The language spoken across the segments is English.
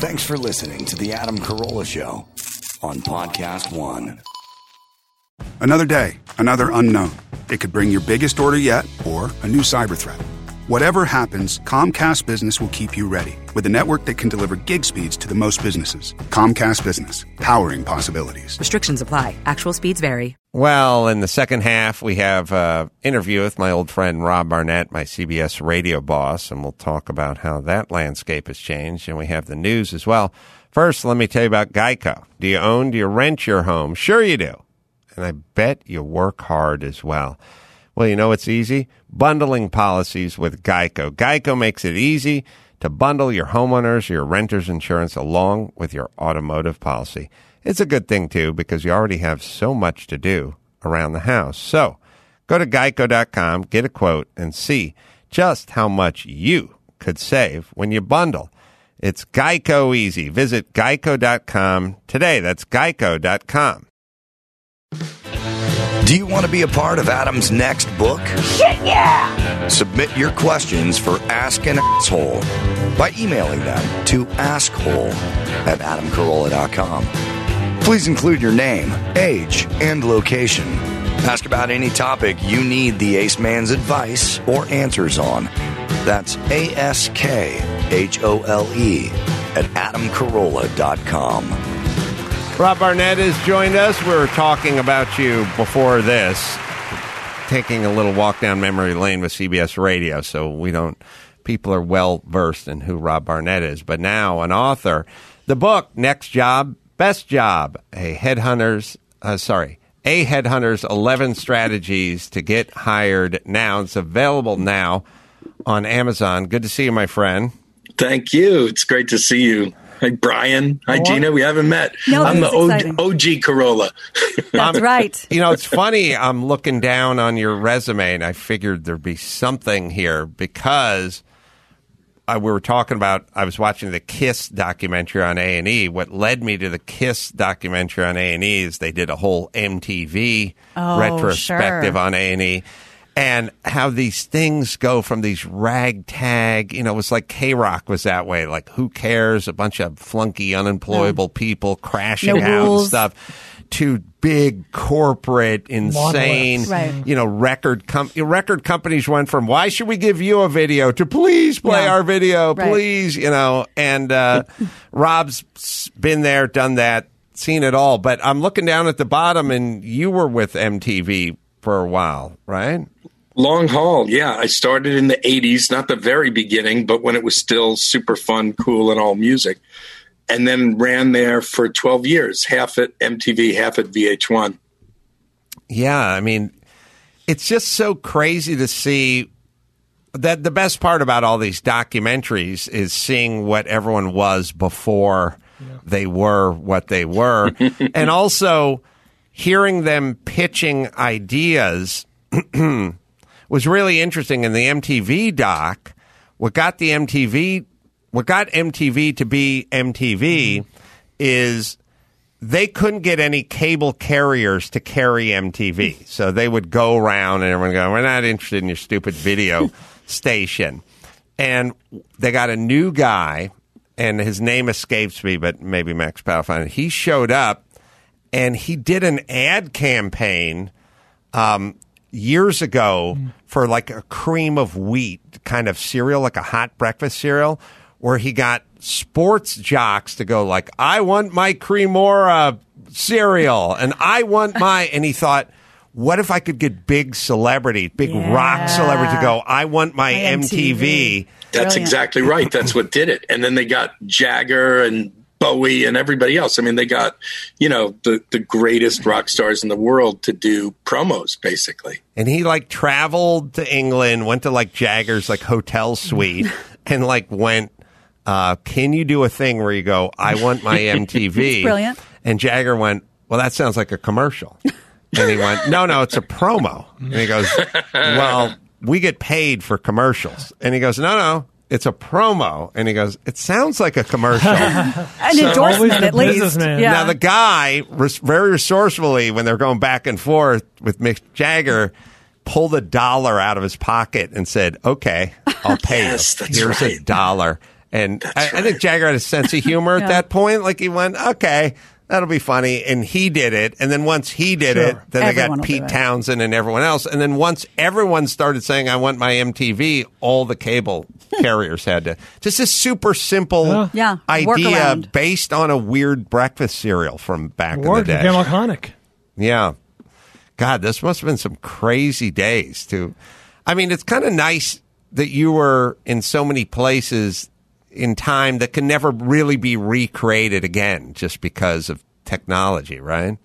Thanks for listening to The Adam Carolla Show on Podcast One. Another day, another unknown. It could bring your biggest order yet or a new cyber threat. Whatever happens, Comcast Business will keep you ready with a network that can deliver gig speeds to the most businesses. Comcast Business, powering possibilities. Restrictions apply. Actual speeds vary. Well, in the second half, we have an interview with my old friend Rob Barnett, my CBS radio boss, and we'll talk about how that landscape has changed. And we have the news as well. First, let me tell you about Geico. Do you own, do you rent your home? Sure you do. And I bet you work hard as well. Well, you know it's easy? Bundling policies with Geico. Geico makes it easy to bundle your homeowners, your renter's insurance along with your automotive policy. It's a good thing too because you already have so much to do around the house. So go to geico.com, get a quote, and see just how much you could save when you bundle. It's Geico easy. Visit geico.com today. That's geico.com. Do you want to be a part of Adam's next book? Shit, yeah! Submit your questions for Ask an Asshole by emailing them to askhole at adamcarolla.com. Please include your name, age, and location. Ask about any topic you need the Ace Man's advice or answers on. That's A S K H O L E at adamcarolla.com. Rob Barnett has joined us. We were talking about you before this, taking a little walk down memory lane with CBS Radio. So we don't, people are well versed in who Rob Barnett is. But now, an author. The book, Next Job, Best Job, a headhunter's, uh, sorry, a headhunter's 11 strategies to get hired now. It's available now on Amazon. Good to see you, my friend. Thank you. It's great to see you. Hi, Brian. Hi, Oh, Gina. We haven't met. No, I'm the this is exciting. OG, OG Carolla. That's right. You know, it's funny. I'm looking down on your resume, and I figured there'd be something here because I, we were talking about. I was watching the Kiss documentary on A and E. What led me to the Kiss documentary on A and E is they did a whole MTV Oh, retrospective sure. on A and E. And how these things go from these ragtag, you know, it was like K Rock was that way. Like, who cares? A bunch of flunky, unemployable people crashing No out and stuff to big corporate insane Right. you know record com- record companies went from why should we give you a video to please play Yeah. our video Right. please you know and uh, rob's been there done that seen it all but i'm looking down at the bottom and you were with mtv for a while right Long haul. Yeah. I started in the 80s, not the very beginning, but when it was still super fun, cool, and all music. And then ran there for 12 years, half at MTV, half at VH1. Yeah, I mean, it's just so crazy to see that the best part about all these documentaries is seeing what everyone was before they were what they were and also hearing them pitching ideas was really interesting in the MTV doc. What got the MTV what got MTV to be MTV is they couldn't get any cable carriers to carry MTV. So they would go around and everyone go, We're not interested in your stupid video station. And they got a new guy, and his name escapes me, but maybe Max Powell found it. He showed up and he did an ad campaign um, years ago mm. for like a cream of wheat kind of cereal, like a hot breakfast cereal, where he got sports jocks to go like, "I want my Cremora cereal," and I want my, and he thought. What if I could get big celebrity, big rock Yeah. celebrity to go, I want my, My MTV. MTV. That's Brilliant. exactly right. That's what did it. And then they got Jagger and Bowie and everybody else. I mean, they got, you know, the, the greatest rock stars in the world to do promos, basically. and he like traveled to England, went to like Jagger's like hotel suite, and like went. Uh, can you do a thing where you go? I want my MTV. brilliant. And Jagger went. Well, that sounds like a commercial. And he went, No, no, it's a promo. And he goes, Well, we get paid for commercials. And he goes, No, no, it's a promo. And he goes, It sounds like a commercial. An Always endorsement, the at least. Yeah. Now the guy, res- very resourcefully, when they're going back and forth with Mick Jagger, pulled a dollar out of his pocket and said, "Okay, I'll pay Yes, you. that's Here's a dollar." And I, I think Jagger had a sense of humor at that point. Like he went, okay, that'll be funny. And he did it. And then once he did Sure. it, then Everyone they got Pete it. Townshend and everyone else. And then once everyone started saying, I want my MTV, all the cable carriers had to. Just a super simple Yeah. Yeah, idea workaround. based on a weird breakfast cereal from back in the day. became iconic. Yeah. God, this must have been some crazy days too. I mean, it's kind of nice that you were in so many places in time that can never really be recreated again just because of technology, right?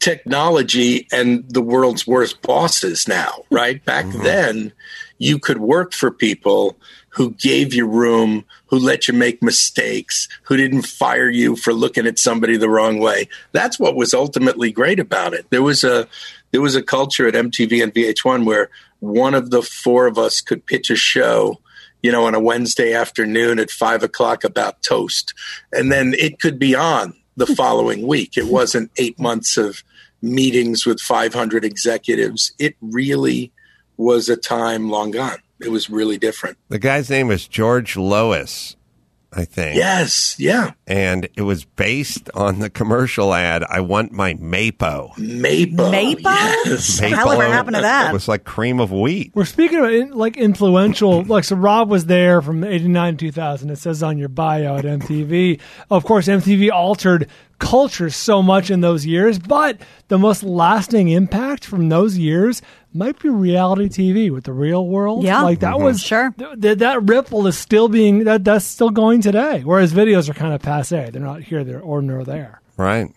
technology and the world's worst bosses now, right? Back mm-hmm. then, you could work for people who gave you room, who let you make mistakes, who didn't fire you for looking at somebody the wrong way. That's what was ultimately great about it. There was a there was a culture at MTV and VH1 where one of the four of us could pitch a show you know, on a Wednesday afternoon at five o'clock about toast. And then it could be on the following week. It wasn't eight months of meetings with 500 executives. It really was a time long gone. It was really different. The guy's name is George Lois, I think. Yes. Yeah. And it was based on the commercial ad, I want my Maypo. Maypo. Maypo? Yes. What the hell ever happened to that? It was like cream of wheat. We're speaking of in, like influential. Like so, Rob was there from '89 to 2000. It says on your bio at MTV. Of course, MTV altered culture so much in those years, but the most lasting impact from those years might be reality TV with the Real World. Yeah. like that mm-hmm. was Sure. th- th- that ripple is still being that that's still going today. Whereas videos are kind of passe. They're not here. They're or nor there. Right.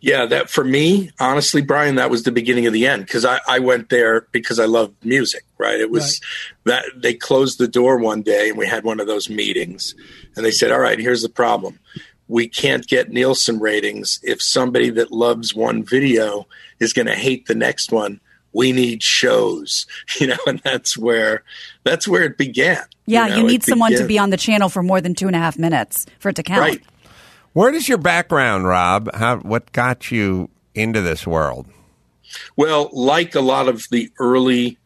Yeah, that for me, honestly, Brian, that was the beginning of the end because I, I went there because I loved music, right? It was that they closed the door one day and we had one of those meetings and they said, All right, here's the problem. We can't get Nielsen ratings if somebody that loves one video is going to hate the next one. We need shows, you know, and that's where that's where it began. Yeah, know, you need someone to be on the channel for more than two and a half minutes for it to count. right. Where does your background, Rob? How what got you into this world? Well, like a lot of the early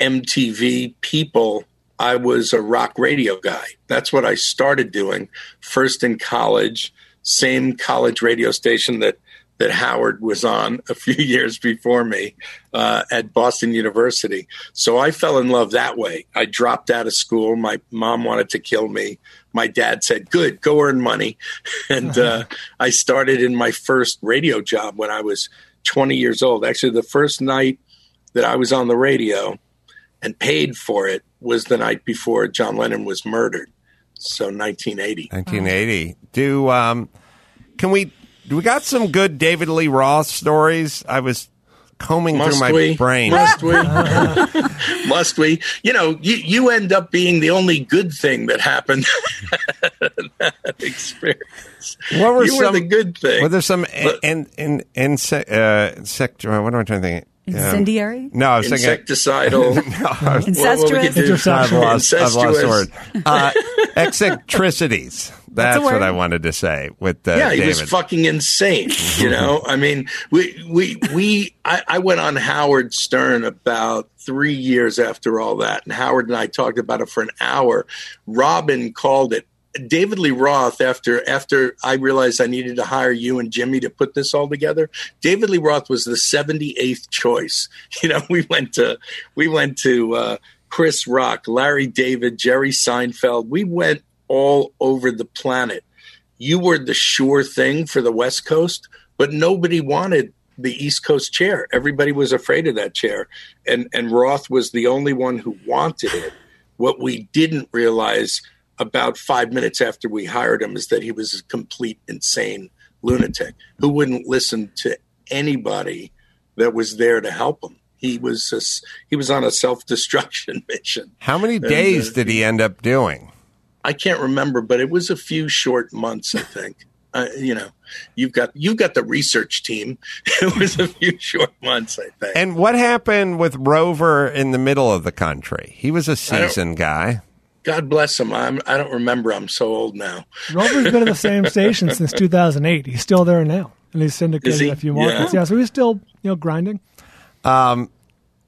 MTV people, I was a rock radio guy. That's what I started doing first in college, same college radio station that that Howard was on a few years before me uh, at Boston University. So I fell in love that way. I dropped out of school. My mom wanted to kill me. My dad said, "Good, go earn money," and uh, I started in my first radio job when I was 20 years old. Actually, the first night that I was on the radio and paid for it was the night before John Lennon was murdered. So 1980. 1980. Do um, can we? Do we got some good David Lee Roth stories? I was combing Must through my we? brain. Must we? Must we? You know, you, you end up being the only good thing that happened that experience. What were you some? were the good thing. Were there some But- in in in uh, insect? What am I trying to think? Um, Incendiary? no, I was thinking. Insecticidal. What- what Incestuous? could do- I've lost, I've lost the word. Uh, eccentricities. That's, a what. I wanted to say with uh, yeah, he David. was fucking insane. You know, I mean, we we we. I, I went on Howard Stern about three years after all that, and Howard and I talked about it for an hour. Robin called it. David Lee Roth, after after I realized I needed to hire you and Jimmy to put this all together, David Lee Roth was the seventy eighth choice. You know, we went to we went to uh, Chris Rock, Larry David, Jerry Seinfeld. We went all over the planet you were the sure thing for the West Coast, but nobody wanted the East Coast chair. Everybody was afraid of that chair. And and Roth was the only one who wanted it. What we didn't realize about five minutes after we hired him is that he was a complete insane lunatic who wouldn't listen to anybody that was there to help him. He was a he was on a self destruction mission. How many And, days uh, did he end up doing? I can't remember, but it was a few short months, I think. Uh, you know, you've got you've got the research team. It was a few short months, I think. And what happened with Rover in the middle of the country? He was a seasoned guy. God bless him. I'm, I don't remember. I'm so old now. Rover's been at the same station since 2008. He's still there now, and he's syndicated Is he? a few markets. Yeah. Yeah. so he's still you know grinding.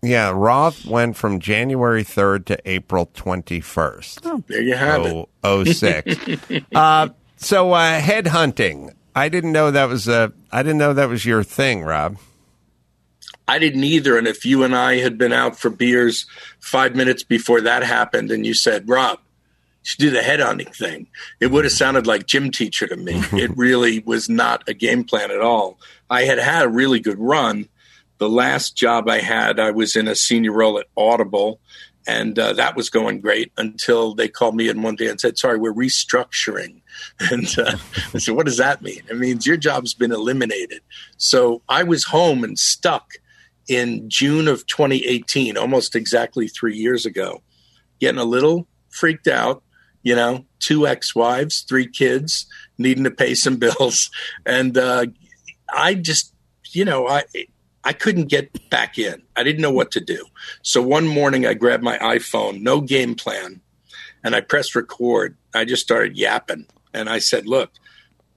Yeah, Roth went from January 3rd to April 21st. There you have it. Oh, 06. uh, so uh, headhunting. I didn't know that was a. I didn't know that was your thing, Rob. I didn't either. And if you and I had been out for beers five minutes before that happened, and you said, "Rob, you should do the headhunting thing," it would have sounded like gym teacher to me. it really was not a game plan at all. I had had a really good run. The last job I had, I was in a senior role at Audible, and uh, that was going great until they called me in one day and said, "Sorry, we're restructuring." And uh, I said, "What does that mean?" It means your job's been eliminated. So I was home and stuck in June of 2018, almost exactly three years ago, getting a little freaked out. You know, two ex-wives, three kids, needing to pay some bills, and uh, I just, you know, I I couldn't get back in. I didn't know what to do. So one morning I grabbed my iPhone, no game plan, and I pressed record. I just started yapping. And I said, look,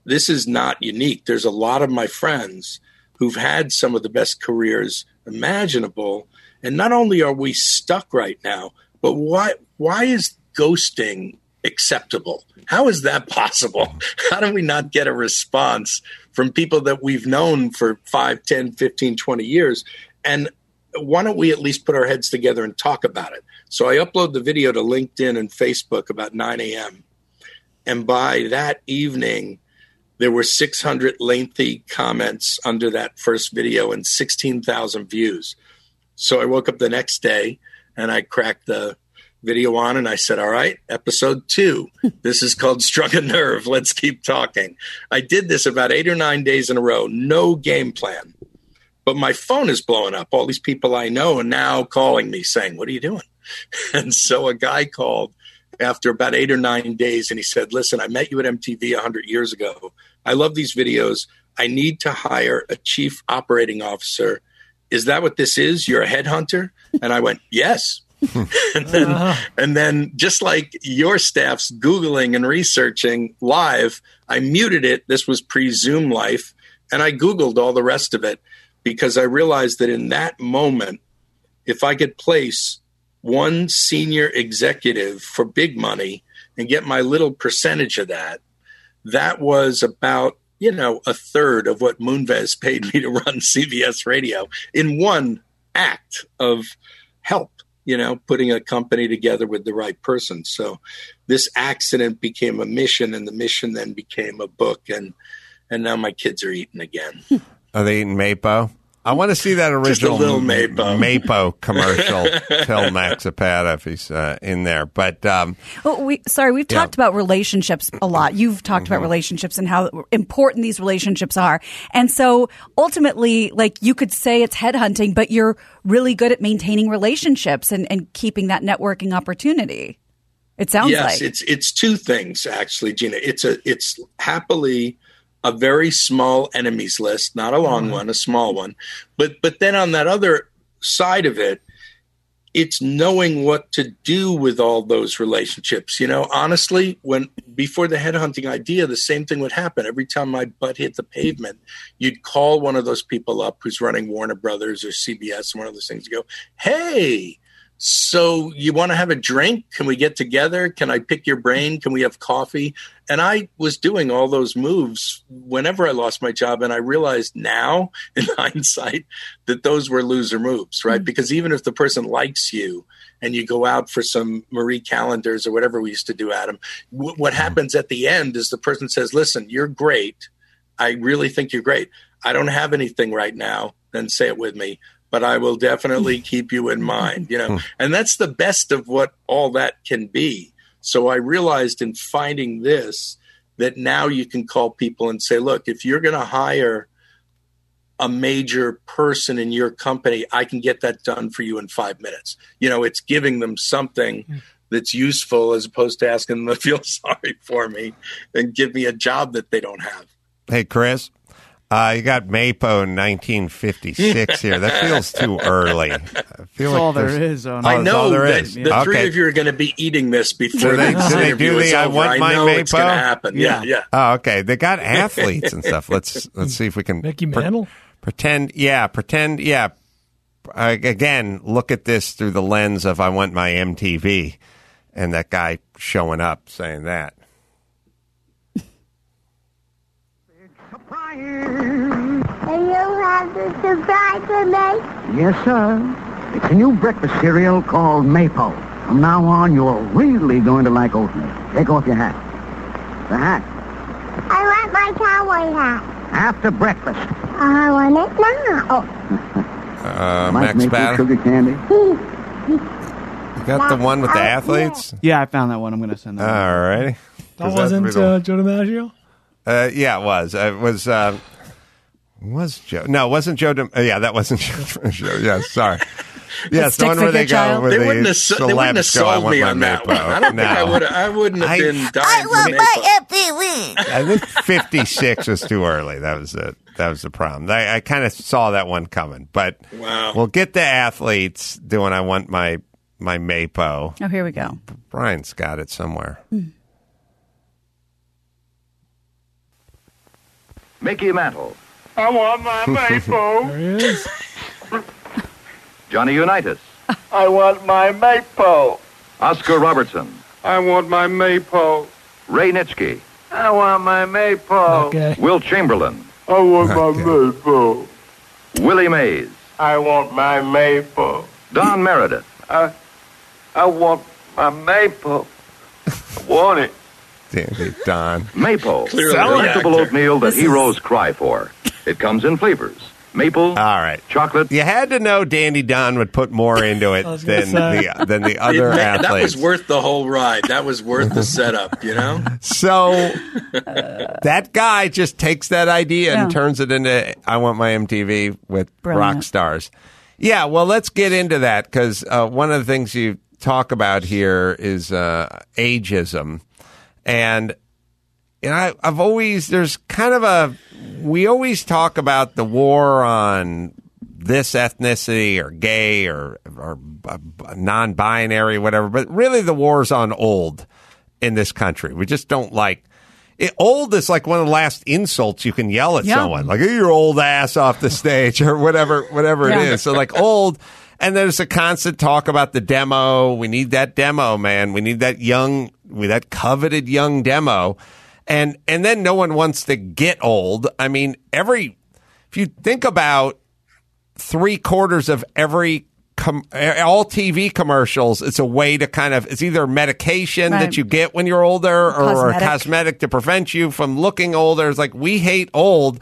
this is not unique. There's a lot of my friends who've had some of the best careers imaginable. And not only are we stuck right now, but why why is ghosting acceptable? How is that possible? How do we not get a response from people that we've known for 5, 10, 15, 20 years? And why don't we at least put our heads together and talk about it? So I upload the video to LinkedIn and Facebook about 9 a.m. And by that evening, there were 600 lengthy comments under that first video and 16,000 views. So I woke up the next day and I cracked the video on and I said, All right, episode two. This is called Struck a Nerve. Let's keep talking. I did this about eight or nine days in a row, no game plan. But my phone is blowing up. All these people I know are now calling me saying, What are you doing? And so a guy called after about eight or nine days and he said, Listen, I met you at MTV 100 years ago. I love these videos. I need to hire a chief operating officer. Is that what this is? You're a headhunter? And I went, Yes. and then uh-huh. and then just like your staff's googling and researching live i muted it. This was pre zoom life and i googled all the rest of it because i realized that in that moment if i could place one senior executive for big money and get my little percentage of that that was about you know a third of what moonves paid me to run cbs radio in one act of help you know, putting a company together with the right person. So this accident became a mission and the mission then became a book and and now my kids are eating again. Are they eating Maypo? I want to see that original little Maypo. Maypo commercial. Tell Max Zapata if he's uh, in there. But um, Oh, we sorry, we've Yeah. talked about relationships a lot. You've talked about relationships and how important these relationships are. And so ultimately, like you could say it's headhunting, but you're really good at maintaining relationships and, and keeping that networking opportunity. It sounds yes, like. it's it's two things actually, Gina. It's a it's happily a very small enemies list, not a long mm-hmm. one, a small one. But but then on that other side of it, it's knowing what to do with all those relationships. You know, honestly, when before the headhunting idea, the same thing would happen. Every time my butt hit the pavement, you'd call one of those people up who's running Warner Brothers or CBS, and one of those things. Go, hey, so you want to have a drink? Can we get together? Can I pick your brain? Can we have coffee? And I was doing all those moves whenever I lost my job. And I realized now, in hindsight, that those were loser moves, right? Mm. Because even if the person likes you and you go out for some Marie Callender's or whatever we used to do, Adam, w- what mm. happens at the end is the person says, listen, you're great. I really think you're great. I don't have anything right now. Then say it with me but I will definitely keep you in mind, you know. Hmm. And that's the best of what all that can be. So I realized in finding this that now you can call people and say, look, if you're going to hire a major person in your company, I can get that done for you in 5 minutes. You know, it's giving them something hmm. that's useful as opposed to asking them to feel sorry for me and give me a job that they don't have. hey, Chris, uh, you got Maypo in 1956 here. That feels too early. I feel That's all there's- on I Oh, that's know all there that is. the three of you are going to be eating this before Do they- this do they do the I over. want I my know it's going to Maypo? happen. Yeah, yeah. Oh, okay. They got athletes and stuff. Let's let's see if we can Mickey pre- pretend. Yeah, pretend. Yeah, I, again, look at this through the lens of I want my MTV, and that guy showing up saying that. And you have the surprise for me? Yes, sir. It's a new breakfast cereal called Maple. From now on, you're really going to like oatmeal. Take off your hat. The hat. I want my cowboy hat. After breakfast. I want it now. Uh, Mike Max Maple Batter. sugar candy. You got the one with the athletes? Yeah, I found that one. I'm going to send that. All righty. That wasn't uh, Joe DiMaggio? Uh, yeah, it was. It was. Uh, was Joe? No, it wasn't Joe. Dim- uh, yeah, that wasn't Joe. yeah, sorry. Yes, the one where they figure go. Where They the wouldn't have so- they wouldn't have celebs go, sold me on that Maypo." one. I don't think I No. would. I wouldn't have I- been dying I for want my MTV. I think 56 was too early. That was it. That was the problem. I, I kind of saw that one coming, but Wow. we'll get the athletes doing. I want my my Maypo. Oh, here we go. Brian's got it somewhere. Mickey Mantle, I want my maple. There he is. Johnny Unitas, I want my maple. Oscar Robertson, I want my maple. Ray Nitschke, I want my maple. Okay. Wilt Chamberlain, I want my Okay. maple. Willie Mays, I want my maple. Don Meredith, I, I want my maple. I want it. Dandy Don. Maple, Clearly the an oatmeal that This is- heroes cry for. It comes in flavors: maple, All right. chocolate, You had to know Dandy Don would put more into it I was gonna than say. the than the It other ma- that was worth the whole ride. That was worth the setup. You know. So that guy just takes that idea and turns it into I want my MTV with Brilliant. rock stars. Yeah, well, let's get into that because uh, one of the things you talk about here is uh, ageism, and know, I, I've always there's kind of a we always talk about the war on this ethnicity or gay or or non-binary whatever, but really the war's on old in this country. We just don't like. It, old is like one of the last insults you can yell at Yeah. someone, like "Get your old ass off the stage" or whatever, whatever Yeah. it is. So like old, and there's a constant talk about the demo. We need that demo, man. We need that young, we that coveted young demo, and and then no one wants to get old. I mean, every if you think about three quarters of every com- all TV commercials, it's a way to kind of it's either medication Right. that you get when you're older or a Cosmetic. cosmetic to prevent you from looking older. It's like we hate old,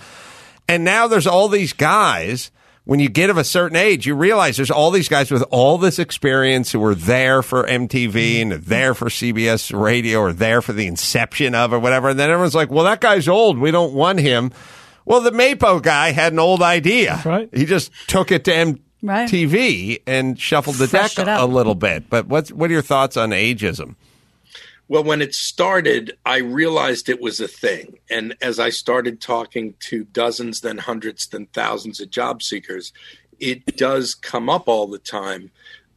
and now there's all these guys. When you get of a certain age, you realize there's all these guys with all this experience who were there for MTV and there for CBS Radio or there for the inception of or whatever. And then everyone's like, well, that guy's old. We don't want him. Well, the Maypo guy had an old idea. right. He just took it to Right. MTV and shuffled the deck a, a little bit. But what's what are your thoughts on ageism? Well, when it started, I realized it was a thing. And as I started talking to dozens, then hundreds, then thousands of job seekers, it does come up all the time.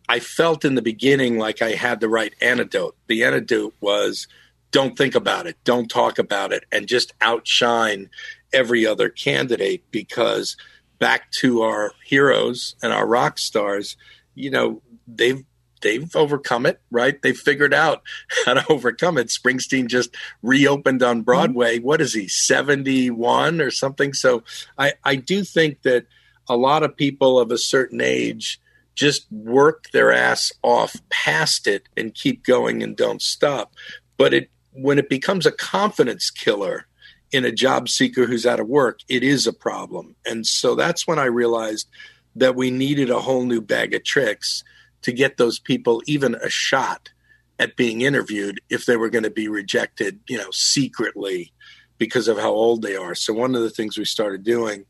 I felt in the beginning like I had the right antidote. The antidote was don't think about it, don't talk about it, and just outshine every other candidate because back to our heroes and our rock stars, you know, they've they've overcome it, right? They figured out how to overcome it. Springsteen just reopened on mm-hmm. Broadway. What is he, 71 or something? So I, I do think that a lot of people of a certain age just work their ass off past it and keep going and don't stop. But it when it becomes a confidence killer in a job seeker who's out of work, it is a problem. And so that's when I realized that we needed a whole new bag of tricks to get those people even a shot at being interviewed if they were going to be rejected, you know, secretly because of how old they are. So one of the things we started doing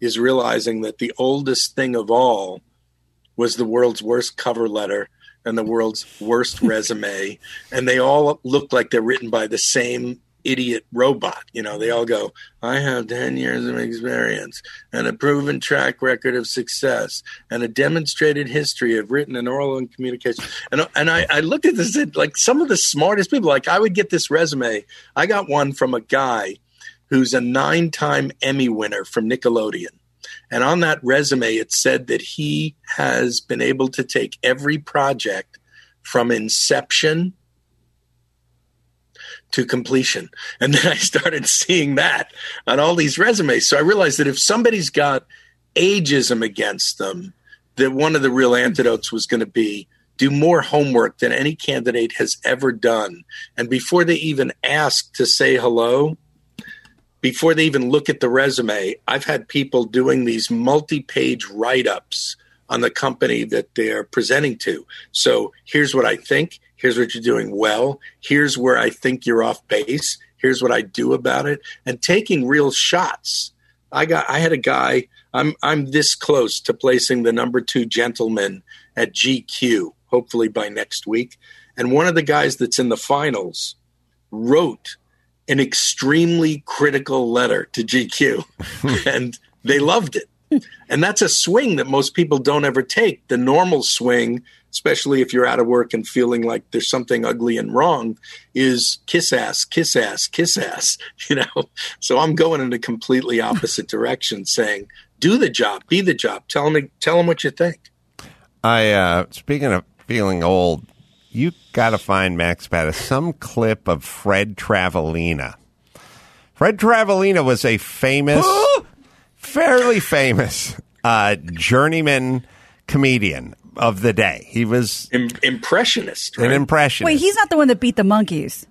is realizing that the oldest thing of all was the world's worst cover letter and the world's worst resume and they all look like they're written by the same idiot robot. You know they all go i have 10 years of experience and a proven track record of success and a demonstrated history of written and oral and communication. And, and I, I looked at this and like some of the smartest people like i would get this resume. I got one from a guy who's a nine time emmy winner from nickelodeon. And on that resume, it said that he has been able to take every project from inception to completion. And then I started seeing that on all these resumes. So I realized that if somebody's got ageism against them, that one of the real antidotes was going to be do more homework than any candidate has ever done. And before they even ask to say hello, before they even look at the resume, I've had people doing these multi page write ups on the company that they're presenting to. So here's what I think. Here's what you're doing well. Here's where I think you're off base. Here's what I do about it. And taking real shots. I got I had a guy, I'm I'm this close to placing the number two gentleman at GQ, hopefully by next week. And one of the guys that's in the finals wrote an extremely critical letter to GQ. and they loved it and that's a swing that most people don't ever take. The normal swing, especially if you're out of work and feeling like there's something ugly and wrong, is kiss ass, kiss ass, kiss ass. You know, so I'm going in a completely opposite direction, saying, "Do the job, be the job. Tell them, tell them what you think." I uh, speaking of feeling old, you got to find Max Pattis some clip of Fred Travalena. Fred Travalena was a famous fairly famous uh, journeyman comedian of the day. He was Im- impressionist, right? an impressionist. Wait, he's not the one that beat the monkeys.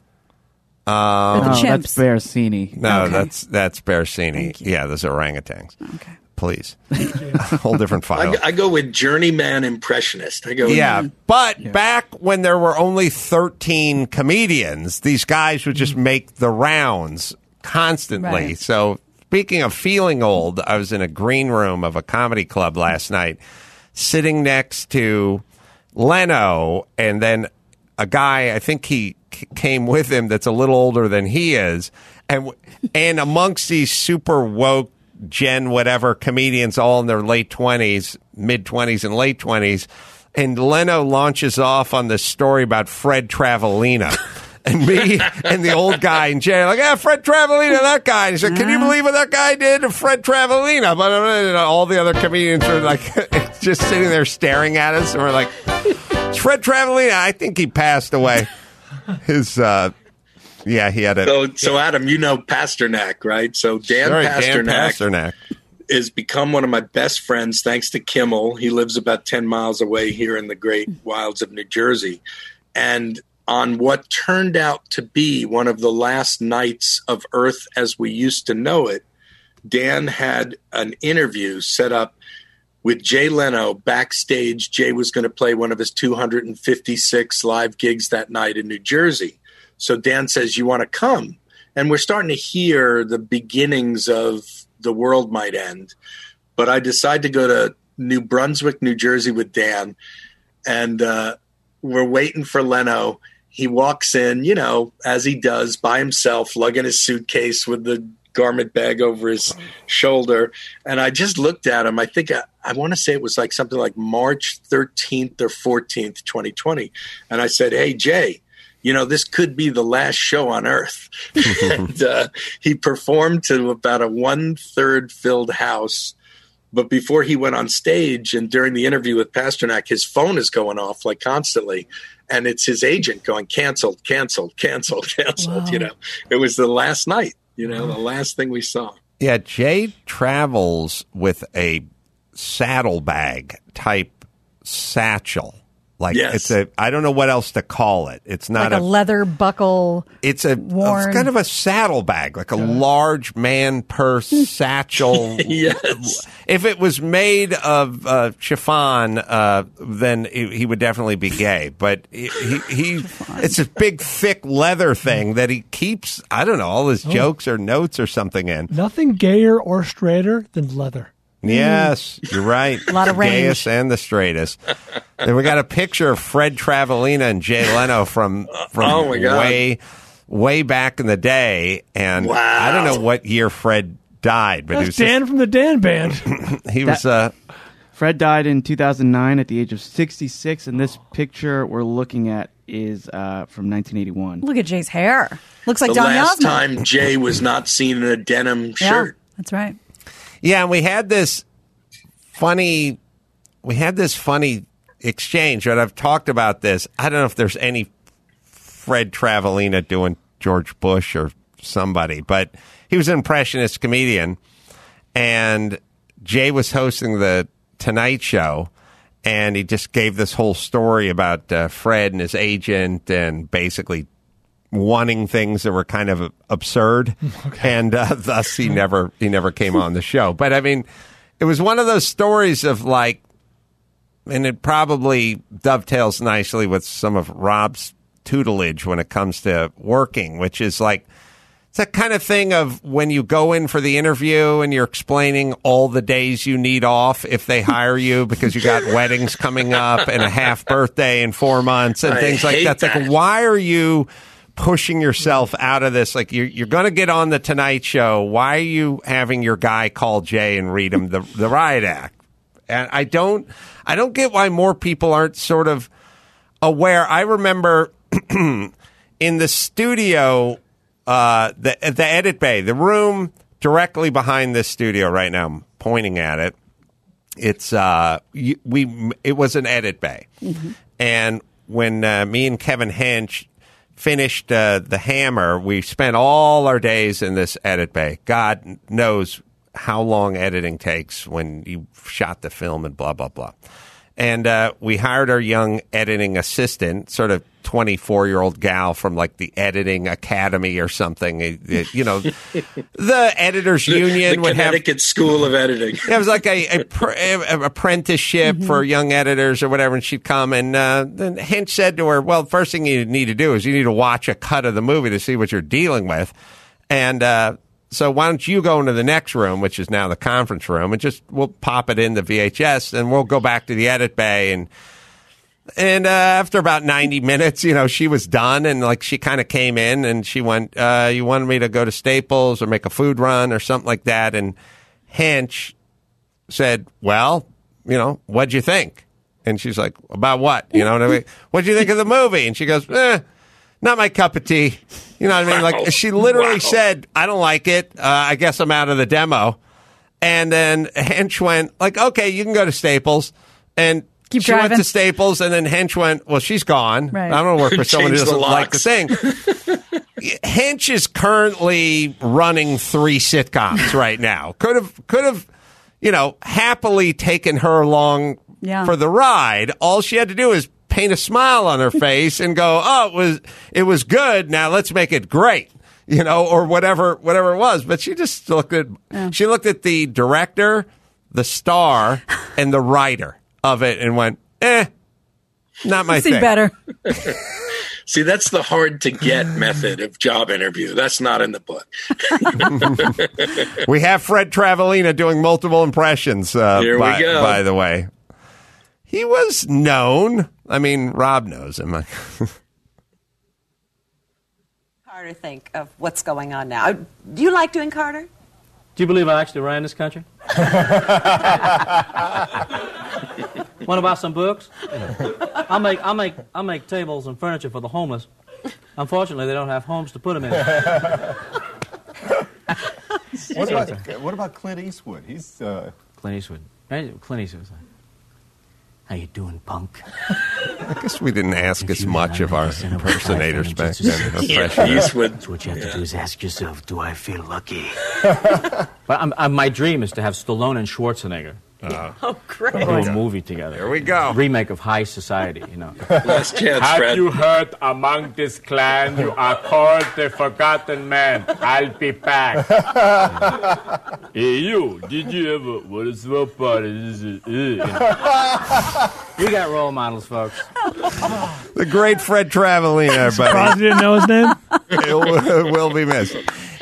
Um, the No, chimps. that's Berosini. no, Okay. that's that's Berosini. Yeah, those orangutans. Okay. Please, whole different file. I, I go with journeyman impressionist. I go, with- Yeah, but back when there were only 13 comedians, these guys would just make the rounds constantly. Right. So, speaking of feeling old, I was in a green room of a comedy club last night, sitting next to Leno, and then a guy, I think he came with him that's a little older than he is. And, and amongst these super woke gen whatever comedians all in their late 20s mid 20s and late 20s and leno launches off on this story about fred travalena and me and the old guy and jay are like yeah fred travalena that guy and he said can you believe what that guy did to fred travalena but uh, all the other comedians are like just sitting there staring at us and we're like it's fred travalena i think he passed away his uh yeah he had a So, so Adam, you know Pasternak, right? So Dan Sorry, Pasternak, Dan Pasternak. has become one of my best friends thanks to Kimmel. He lives about 10 miles away here in the great wilds of New Jersey. And on what turned out to be one of the last nights of Earth as we used to know it, Dan had an interview set up with Jay Leno backstage. Jay was going to play one of his 256 live gigs that night in New Jersey. So Dan says, You want to come? And we're starting to hear the beginnings of the world might end. But I decide to go to New Brunswick, New Jersey with Dan. And uh, we're waiting for Leno. He walks in, you know, as he does by himself, lugging his suitcase with the garment bag over his shoulder. And I just looked at him. I think I, I want to say it was like something like March 13th or 14th, 2020. And I said, Hey, Jay, you know, this could be the last show on earth. and uh, he performed to about a one third filled house. But before he went on stage and during the interview with Pasternak, his phone is going off like constantly. And it's his agent going, canceled, canceled, canceled, canceled. You know, it was the last night, you know, the last thing we saw. Yeah, Jay travels with a saddlebag type satchel. Like Yes. it's a I don't know what else to call it. It's not like a, leather buckle. it's a worn. it's kind of a saddlebag, like a large man purse satchel. yes. If it was made of uh, chiffon, uh, then he he would definitely be gay. But he, he, he it's a big, thick leather thing that he keeps. I don't know all his Oh. jokes or notes or something in. Nothing gayer or straighter than leather. Yes, you're right. A lot of The range. Gayest and the straightest. and we got a picture of Fred Travalena and Jay Leno from from Oh, my God. way way back in the day. And I don't know what year Fred died, but he That's was Dan from the Dan Band. just, he was uh, Fred died in 2009 at the age of 66, and this picture we're looking at is uh, from 1981. Look at Jay's hair. Looks like the Don last Yasma. time Jay was not seen in a denim Yeah, shirt. that's right. Yeah, and we had this funny. We had this funny exchange, and I've talked about this. I don't know if there's any Fred Travalena doing George Bush or somebody, but he was an impressionist comedian, and Jay was hosting the Tonight Show, and he just gave this whole story about uh, Fred and his agent, and basically wanting things that were kind of absurd, and uh, thus he never he never came on the show. But I mean, it was one of those stories of like, and it probably dovetails nicely with some of Rob's tutelage when it comes to working, which is like. It's that kind of thing of when you go in for the interview and you're explaining all the days you need off if they hire you because you got weddings coming up and a half birthday in four months and I things like that. It's like, why are you pushing yourself out of this? Like, you're, you're going to get on the Tonight Show. Why are you having your guy call Jay and read him the, the riot act? And I don't, I don't get why more people aren't sort of aware. I remember in the studio, uh, the the edit bay, the room directly behind this studio right now. I'm pointing at it. It's uh, we it was an edit bay, and when uh, me and Kevin Hench finished uh, the Hammer, we spent all our days in this edit bay. God knows how long editing takes when you shot the film and blah blah blah. And uh, we hired our young editing assistant, sort of 24 year old gal from like the editing academy or something. It- it- you know, the editors union the would have School of Editing. it was like a, a, pr- a apprenticeship for young editors or whatever, and she'd come and uh, then Hench said to her, "Well, first thing you need to do is you need to watch a cut of the movie to see what you're dealing with, and uh, so why don't you go into the next room, which is now the conference room, and just we'll pop it in the VHS, and we'll go back to the edit bay and." And uh, after about 90 minutes, you know, she was done and like she kind of came in and she went, uh, You wanted me to go to Staples or make a food run or something like that. And Hench said, Well, you know, what'd you think? And she's like, About what? You know what I mean? What'd you think of the movie? And she goes, Eh, not my cup of tea. You know what I mean? Wow. Like she literally Wow. said, I don't like it. Uh, I guess I'm out of the demo. And then Hench went, like, okay, you can go to Staples. And Keep she went to Staples, and then Hench went, well, she's gone. Right. I don't to work for someone who doesn't like the locks. thing. Hench is currently running three sitcoms right now. Could have, could have, you know, happily taken her along Yeah. for the ride. All she had to do is paint a smile on her face and go, "Oh, it was it was good. Now let's make it great." You know, or whatever whatever it was. But she just looked at she looked at the director, the star, and the writer of it and went, "Eh, not my See thing." better. See, that's the hard to get method of job interview. That's not in the book. We have Fred Travalena doing multiple impressions. Uh, Here we by, go. By the way, he was known. I mean, Rob knows him. Carter think of what's going on now? Do you like doing Carter? Do you believe I actually ran this country? Want to buy some books? I'll make, I'll make, I'll make tables and furniture for the homeless. Unfortunately, they don't have homes to put them in. What about, what about Clint Eastwood? He's uh, Clint Eastwood. Clint Eastwood was like, "How you doing, punk?" I guess we didn't ask as much of our impersonators back then. Yeah, freshers. Eastwood. That's what you have to do is ask yourself, "Do I feel lucky?" but I'm, I'm, my dream is to have Stallone and Schwarzenegger Oh, great. do a movie together. Here we go. Remake of High Society. You know. Last chance, Fred. Have you heard among this clan you are called the Forgotten Man? I'll be back. hey, you, did you ever. What is what part is it? We got role models, folks. The great Fred Travalena, Surprised everybody. you didn't know his name. it will, will be missed.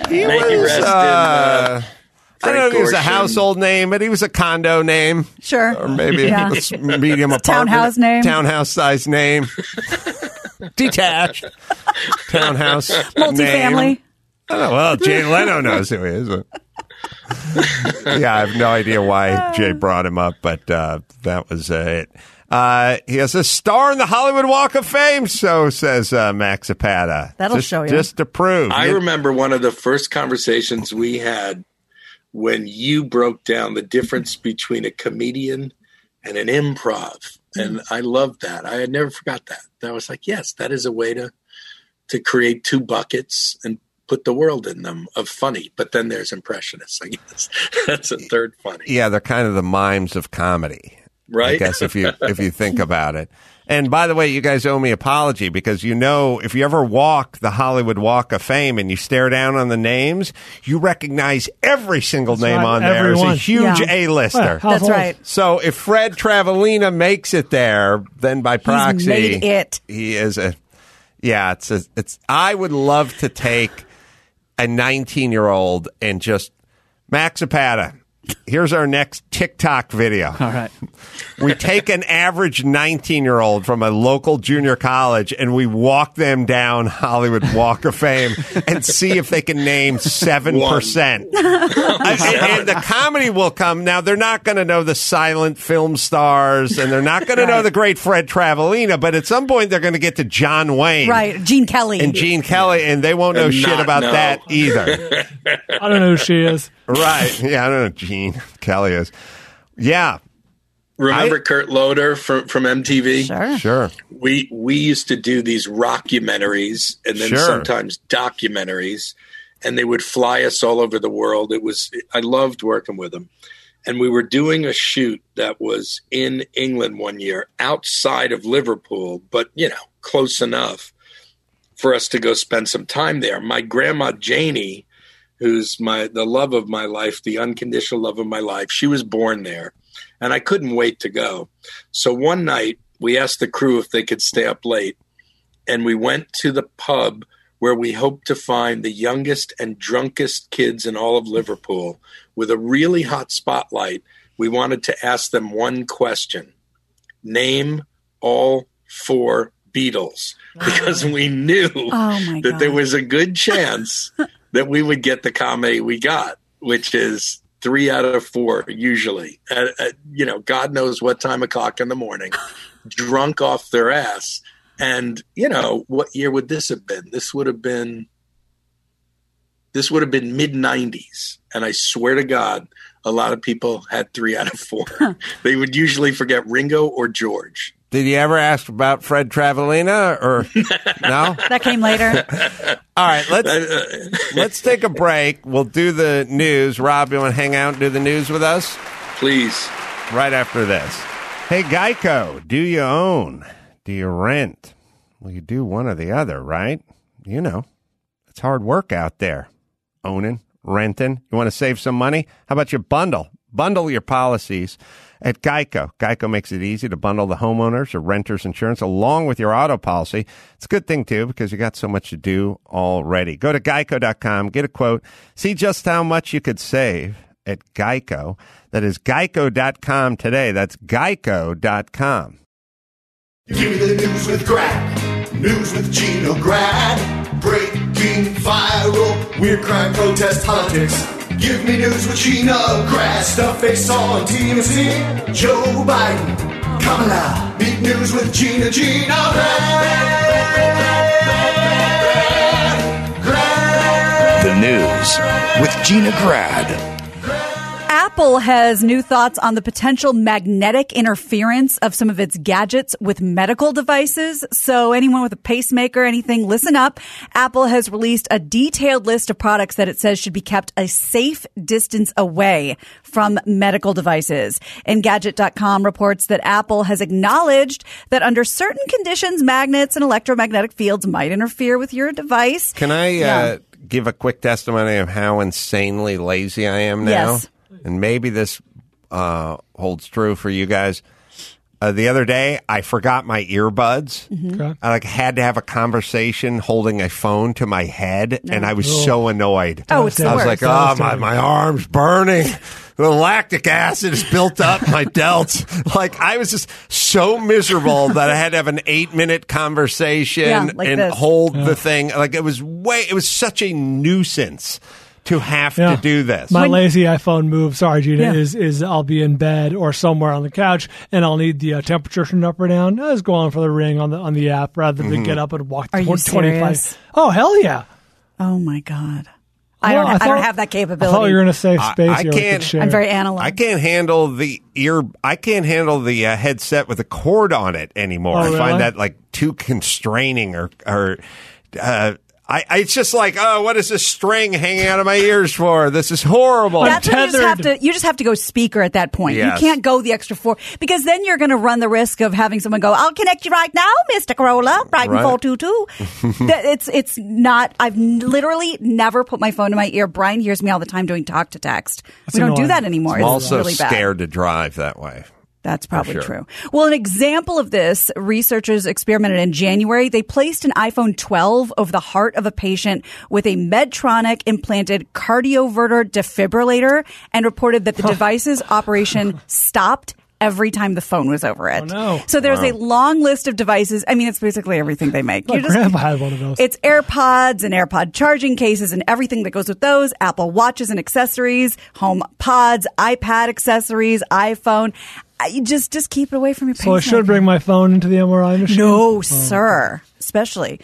He May he was, rest in, uh, uh, I don't know if he was a household name, but he was a condo name. Sure. Or maybe Yeah. a s- medium apartment. townhouse name. Townhouse size name. Detached. Townhouse. Multifamily. Name. I don't know. Well, Jay Leno knows who he is. yeah, I have no idea why Jay brought him up, but uh, that was uh, it. Uh, he has a star in the Hollywood Walk of Fame, so says uh, Max Zapata. That'll Just- show you. Just to prove. I You- remember one of the first conversations we had when you broke down the difference between a comedian and an improv. And mm-hmm. I loved that. I had never forgot that. I was like, yes, that is a way to to create two buckets and put the world in them of funny. But then there's impressionists. I guess that's a third funny. Yeah, they're kind of the mimes of comedy. Right. I guess if you if you think about it. And by the way, you guys owe me apology because you know if you ever walk the Hollywood Walk of Fame and you stare down on the names, you recognize every single name right, on there as a everyone. huge Yeah. A-lister. Yeah, That's right. So if Fred Travalena makes it there, then by proxy, made it. he is a. Yeah, it's a, it's. I would love to take a 19 year old and just Max Zapata. Here's our next TikTok video. All right. We take an average 19 year old from a local junior college and we walk them down Hollywood Walk of Fame and see if they can name 7%. I- and, the comedy will come. Now, they're not going to know the silent film stars and they're not going to know the great Fred Travalena, but at some point they're going to get to John Wayne. Right, Gene Kelly. And Gene Kelly, and they won't know And shit about know. that either. I don't know who she is. Right. Yeah, I don't know. Gene Kelly is. Yeah. Remember Kurt Loder from, from MTV? Sure. Sure. We we used to do these rockumentaries and then Sure. sometimes documentaries, and they would fly us all over the world. It was I loved working with them, and we were doing a shoot that was in England one year, outside of Liverpool, but you know close enough for us to go spend some time there. My grandma Janie, who's my the love of my life, the unconditional love of my life, she was born there, and I couldn't wait to go. So one night we asked the crew if they could stay up late, and we went to the pub where we hoped to find the youngest and drunkest kids in all of Liverpool with a really hot spotlight. We wanted to ask them one question Name all four Beatles because we knew Oh, that there was a good chance that we would get the comedy we got, which is three out of four usually. At, at, you know, God knows what time o'clock in the morning, drunk off their ass. And you know, what year would this have been? This would have been this would have been mid '90s, and I swear to God, a lot of people had three out of four. they would usually forget Ringo or George. Did you ever ask about Fred Travalena or no? That came later. All right, let's let's take a break. We'll do the news. Rob, you want to hang out and do the news with us? Please. Right after this. Hey, Geico, do you own? Do you rent? Well, you do one or the other, right? You know, it's hard work out there. Owning, renting. You want to save some money? How about you bundle? Bundle your policies at Geico. Geico makes it easy to bundle the homeowners or renters insurance along with your auto policy. It's a good thing too because you got so much to do already. Go to geico.com, get a quote, see just how much you could save at Geico. That is geico.com today. That's geico.com. Give me the news with Grad. News with Gina Grad. Breaking viral. Weird crime protest politics. Give me news with Gina. Stuff they saw on TMZ. Joe Biden. Kamala. Big news with Gina Gina Grad. The news with Gina Grad. Apple has new thoughts on the potential magnetic interference of some of its gadgets with medical devices. So anyone with a pacemaker, anything, listen up. Apple has released a detailed list of products that it says should be kept a safe distance away from medical devices. And Engadget.com reports that Apple has acknowledged that under certain conditions, magnets and electromagnetic fields might interfere with your device. Can I Yeah. uh, give a quick testimony of how insanely lazy I am now? Yes. And maybe this uh, holds true for you guys. Uh, the other day, I forgot my earbuds. Mm-hmm. Okay. I like had to have a conversation holding a phone to my head, and I was Oh. so annoyed. Oh, it's the I was worst. like, oh, my, my arm's burning. The lactic acid is built up my delts. Like I was just so miserable that I had to have an eight minute conversation Yeah, like and this. hold the thing. Like it was way. It was such a nuisance to have to do this. My lazy iPhone move, sorry, Gina, Yeah. is is I'll be in bed or somewhere on the couch and I'll need the uh, temperature turned up or down. I just go on for the ring on the on the app rather than Mm-hmm. Mhm. get up and walk Are you 25. serious? Oh hell yeah! Oh my God. I don't. I I, don't have that I capability. thought you were in a safe space. I here we could can't- share. I'm very analog. I can't handle the ear. I can't handle the uh, headset with a cord on it anymore. Oh, I really? find that like too constraining, or or uh, I, I. It's just like, oh, what is this string hanging out of my ears for? This is horrible. That's when you just have to. You just have to go speaker at that point. Yes. You can't go the extra four because then you're going to run the risk of having someone go, "I'll connect you right now, Mister Carolla, Brighton Right. four two two. It's it's not. I've literally never put my phone in my ear. Brian hears me all the time doing talk to text. That's we don't do that anymore. I'm It's also really bad. scared to drive that way. That's probably sure. true. Well, an example of this, researchers experimented in January. They placed an iPhone 12 over the heart of a patient with a Medtronic implanted cardioverter defibrillator and reported that the device's operation stopped every time the phone was over it. Oh, no. So there's a long list of devices. I mean, it's basically everything they make. My You just- had one of those. it's AirPods and AirPod charging cases and everything that goes with those, Apple Watches and accessories, Home Pods, iPad accessories, iPhone. I- just just keep it away from your so I should bring my phone into the MRI machine. No, Oh. sir. Especially.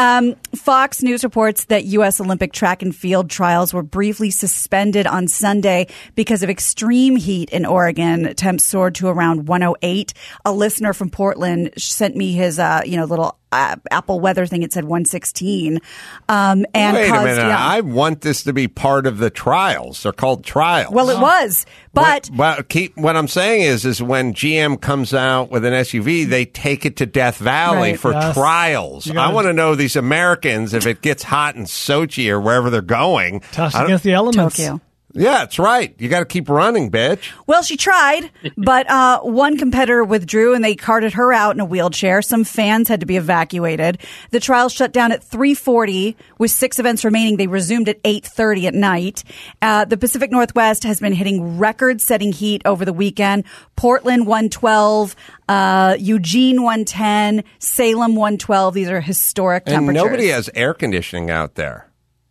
Um, Fox News reports that U.S. Olympic track and field trials were briefly suspended on Sunday because of extreme heat in Oregon. Temps soared to around 108. A listener from Portland sent me his, uh, you know, little uh, Apple weather thing. It said 116. Um, and Wait a minute. yeah. I want this to be part of the trials. They're called trials. well, it was, but What, well, keep what I'm saying is, is when GM comes out with an SUV, they take it to Death Valley Right. for Yes. trials. Gotta- I want to know these Americans if it gets hot in Sochi or wherever they're going. Test against the elements. Tokyo. Yeah, that's right. You got to keep running, bitch. Well, she tried, but uh, one competitor withdrew and they carted her out in a wheelchair. Some fans had to be evacuated. The trial shut down at 3:40 with six events remaining. They resumed at 8:30 at night. Uh, the Pacific Northwest has been hitting record-setting heat over the weekend. Portland 112, uh, Eugene 110, Salem 112. These are historic And temperatures. nobody has air conditioning out there.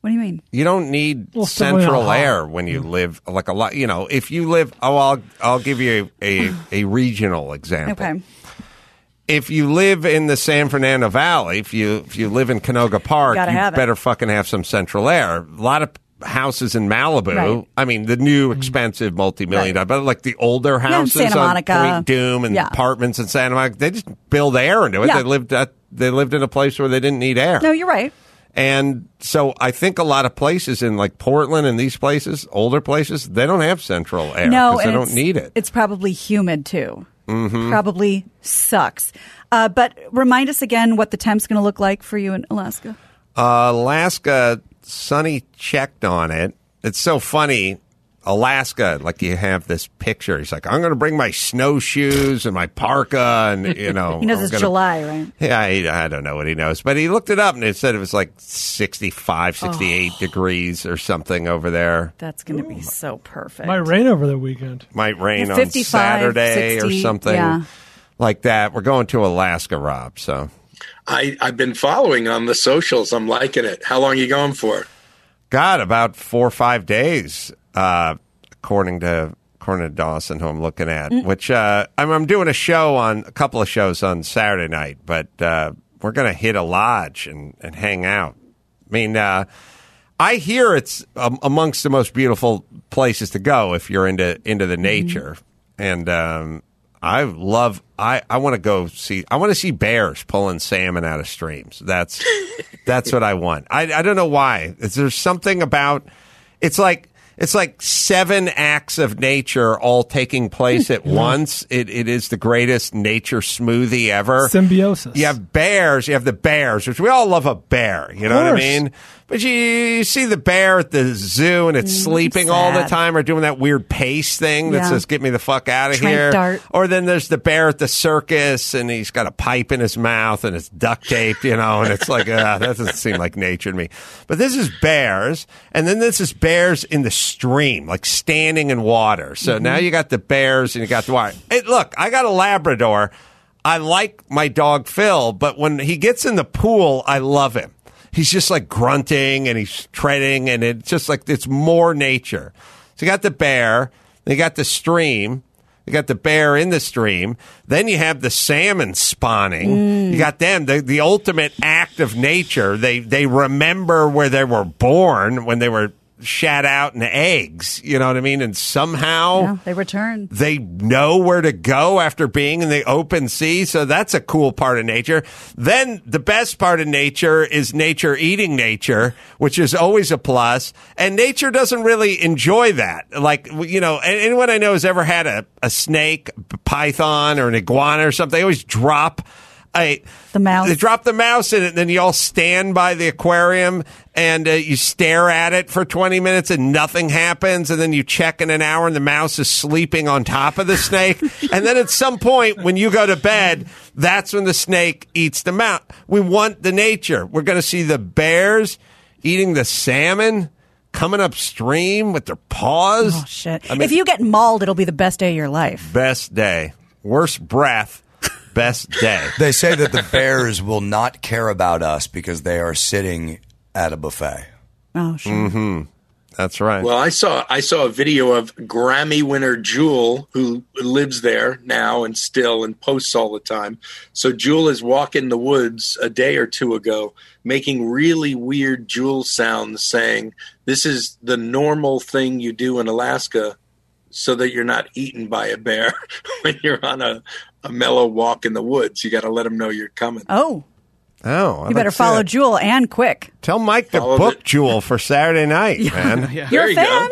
What do you mean? You don't need Well, central air when you live like a lot. You know, if you live, oh, I'll I'll give you a a, regional example. Okay. If you live in the San Fernando Valley, if you if you live in Canoga Park, Gotta you have it. better fucking have some central air. A lot of houses in Malibu. Right. I mean, the new expensive multi-million dollar, but like the older houses Santa on Monica. Point Dume and Yeah. apartments in Santa Monica, they just build air into it. Yeah. They lived at they lived in a place where they didn't need air. No, you're right. And so I think a lot of places in like Portland and these places, older places, they don't have central air No, they don't need it. It's probably humid too. Mhm. Probably sucks. Uh, but remind us again what the temp's going to look like for you in Alaska. Uh, Alaska, Sunny checked on it. It's so funny. Alaska, like you have this picture. He's like, I'm going to bring my snowshoes and my parka, and you know, he knows I'm it's gonna- July, right? Yeah, I, I don't know what he knows, but he looked it up and it said it was like 65, 68 degrees or something over there. That's going to be so perfect. Might rain over the weekend. Might rain Yeah, on 55, Saturday or something yeah. like that. We're going to Alaska, Rob. So I, I've been following on the socials. I'm liking it. How long are you going for? God, about four or five days, uh, according to according to Dawson, who I'm looking at. Mm. Which uh, I'm, I'm doing a show on a couple of shows on Saturday night, but uh, we're going to hit a lodge and, and hang out. I mean, uh, I hear it's um, amongst the most beautiful places to go if you're into into the nature, and um, I love. I, I want to go see. I want to see bears pulling salmon out of streams. That's that's what I want. I I don't know why. Is there something about? It's like it's like seven acts of nature all taking place at once. It it is the greatest nature smoothie ever. Symbiosis. You have bears. You have the bears, which we all love a bear. You know what I mean? But you, you see the bear at the zoo and it's sleeping all the time or doing that weird pace thing that Yeah. says, get me the fuck out of Trank here. dart. Or then there's the bear at the circus and he's got a pipe in his mouth and it's duct taped, you know, and it's like, uh, that doesn't seem like nature to me. But this is bears. And then this is bears in the stream, like standing in water. So Mm-hmm. now you got the bears and you got the water. Hey, look, I got a Labrador. I like my dog Phil, but when he gets in the pool, I love him. He's just like grunting and he's treading, and it's just like it's more nature. So you got the bear, you got the stream, you got the bear in the stream, then you have the salmon spawning. Mm. You got them, the, the ultimate act of nature. They they remember where they were born when they were shat out and eggs. You know what I mean? And somehow Yeah, they return. they know where to go after being in the open sea. So that's a cool part of nature. Then the best part of nature is nature eating nature, which is always a plus. And nature doesn't really enjoy that. Like, you know, anyone I know has ever had a, a snake, a python, or an iguana or something, they always drop a, the mouse. They drop the mouse in it, and then you all stand by the aquarium and uh, you stare at it for 20 minutes and nothing happens. And then you check in an hour and the mouse is sleeping on top of the snake. and then at some point, when you go to bed, that's when the snake eats the mouse. We want the nature. We're going to see the bears eating the salmon coming upstream with their paws. Oh shit! I mean- if you get mauled, it'll be the best day of your life. Best day. Worst breath. Best day. They say that the bears will not care about us because they are sitting at a buffet. Oh, sure. Mm-hmm. That's right. Well, I saw I saw a video of Grammy winner Jewel, who lives there now and still and posts all the time. So Jewel is walking the woods a day or two ago, making really weird Jewel sounds, saying, "This is the normal thing you do in Alaska, so that you're not eaten by a bear when you're on a, a mellow walk in the woods. You got to let them know you're coming." Oh, Oh, I'd you better like to see follow that. Jewel and quick. Tell Mike to Follow book Jewel for Saturday night, man. You're There a you go. fan.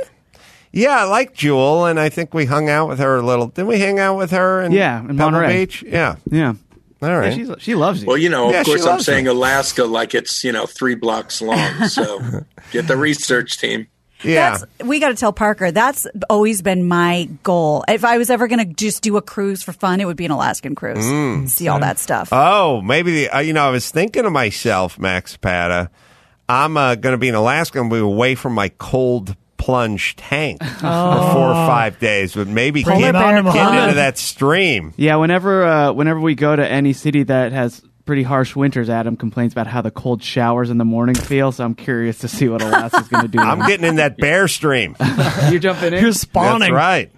Yeah, I like Jewel, and I think we hung out with her a little. Didn't we hang out with her in Yeah, in Pebble Monterey. Beach? Yeah. Yeah. All right. Yeah, she loves you. Well, you know, of she course, I'm saying me. Alaska like it's you know three blocks long. So get the research team. Yeah. That's, we got to tell Parker that's always been my goal. If I was ever going to just do a cruise for fun, it would be an Alaskan cruise. Mm. See all that stuff. Oh, maybe the. Uh, you know, I was thinking to myself, Max Pata, I'm uh, going to be in Alaska and be away from my cold plunge tank for four or five days, but maybe Bring get, him get into that stream. Yeah, whenever uh, whenever we go to any city that has pretty harsh winters, Adam complains about how the cold showers in the morning feel. So I'm curious to see what Alaska's going to do. I'm getting in that bear stream. You're jumping in. You're spawning. That's right.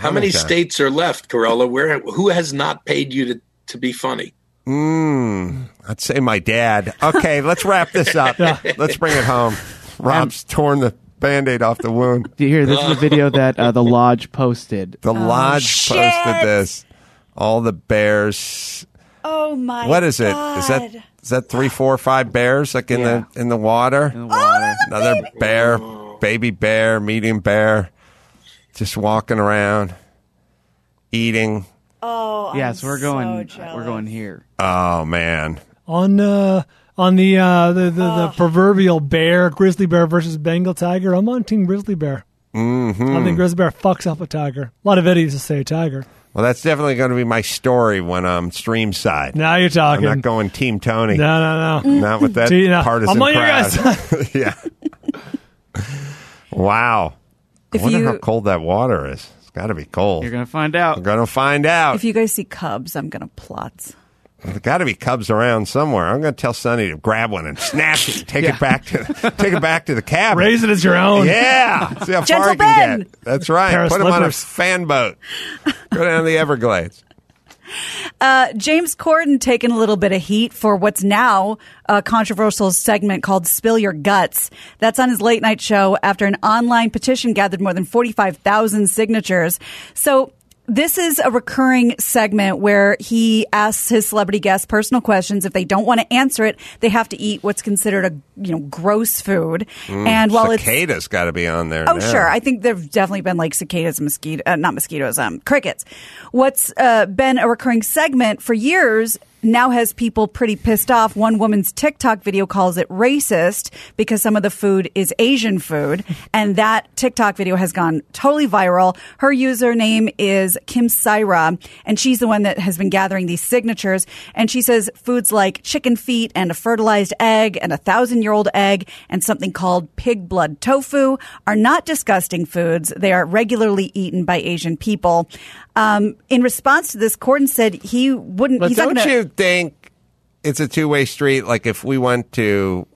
How many time. states are left, Carolla? Where who has not paid you to to be funny? Mm, I'd say my dad. Okay, let's wrap this up. Let's bring it home. Rob's torn the band aid off the wound. Do you hear? This is a video that uh, the lodge posted. The lodge shit. posted this. All the bears. Oh my! What is it? Is that God. is that three, four, five bears like in Yeah. the in the water? In the water. Another bear, baby bear, medium bear, just walking around, eating. Oh, yeah, so we're going. so we're going here. Oh man, on uh, on the, uh, the, the the proverbial bear, grizzly bear versus Bengal tiger. I'm on team grizzly bear. hmm I think grizzly bear fucks up a tiger. A lot of idiots to say tiger. Well, that's definitely going to be my story when I'm stream side. Now you're talking. I'm not going Team Tony. No, no, no. Mm. Not with that See, no, partisan I'm on your crowd. guys' yeah. wow. If I wonder you- how cold that water is. It's got to be cold. You're going to find out. We're going to find out. If you guys see cubs, I'm going to plot. There's got to be cubs around somewhere. I'm going to tell Sonny to grab one and snatch it, take Yeah. it back to take it back to the cabin. Raise it as your own. Yeah, see how Gentle far he can Ben. get. That's right. Pair of Put him on a slippers. fan boat. Go down the Everglades. Uh, James Corden taking a little bit of heat for what's now a controversial segment called Spill Your Guts. That's on his late night show after an online petition gathered more than 45,000 signatures. So this is a recurring segment where he asks his celebrity guests personal questions. If they don't want to answer it, they have to eat what's considered a you know gross food. and while cicadas got to be on there. Oh, now. sure. I think there've definitely been like cicadas, mosquito, uh, not mosquitoes, um, crickets. What's uh, been a recurring segment for years now has people pretty pissed off. One woman's TikTok video calls it racist because some of the food is Asian food, and that TikTok video has gone totally viral. Her username is Kim Syra, and she's the one that has been gathering these signatures. And she says foods like chicken feet and a fertilized egg and a thousand year old egg and something called pig blood tofu are not disgusting foods. They are regularly eaten by Asian people. Um, in response to this, Corden said he wouldn't. But he's not gonna, you think it's a two way street? Like if we went to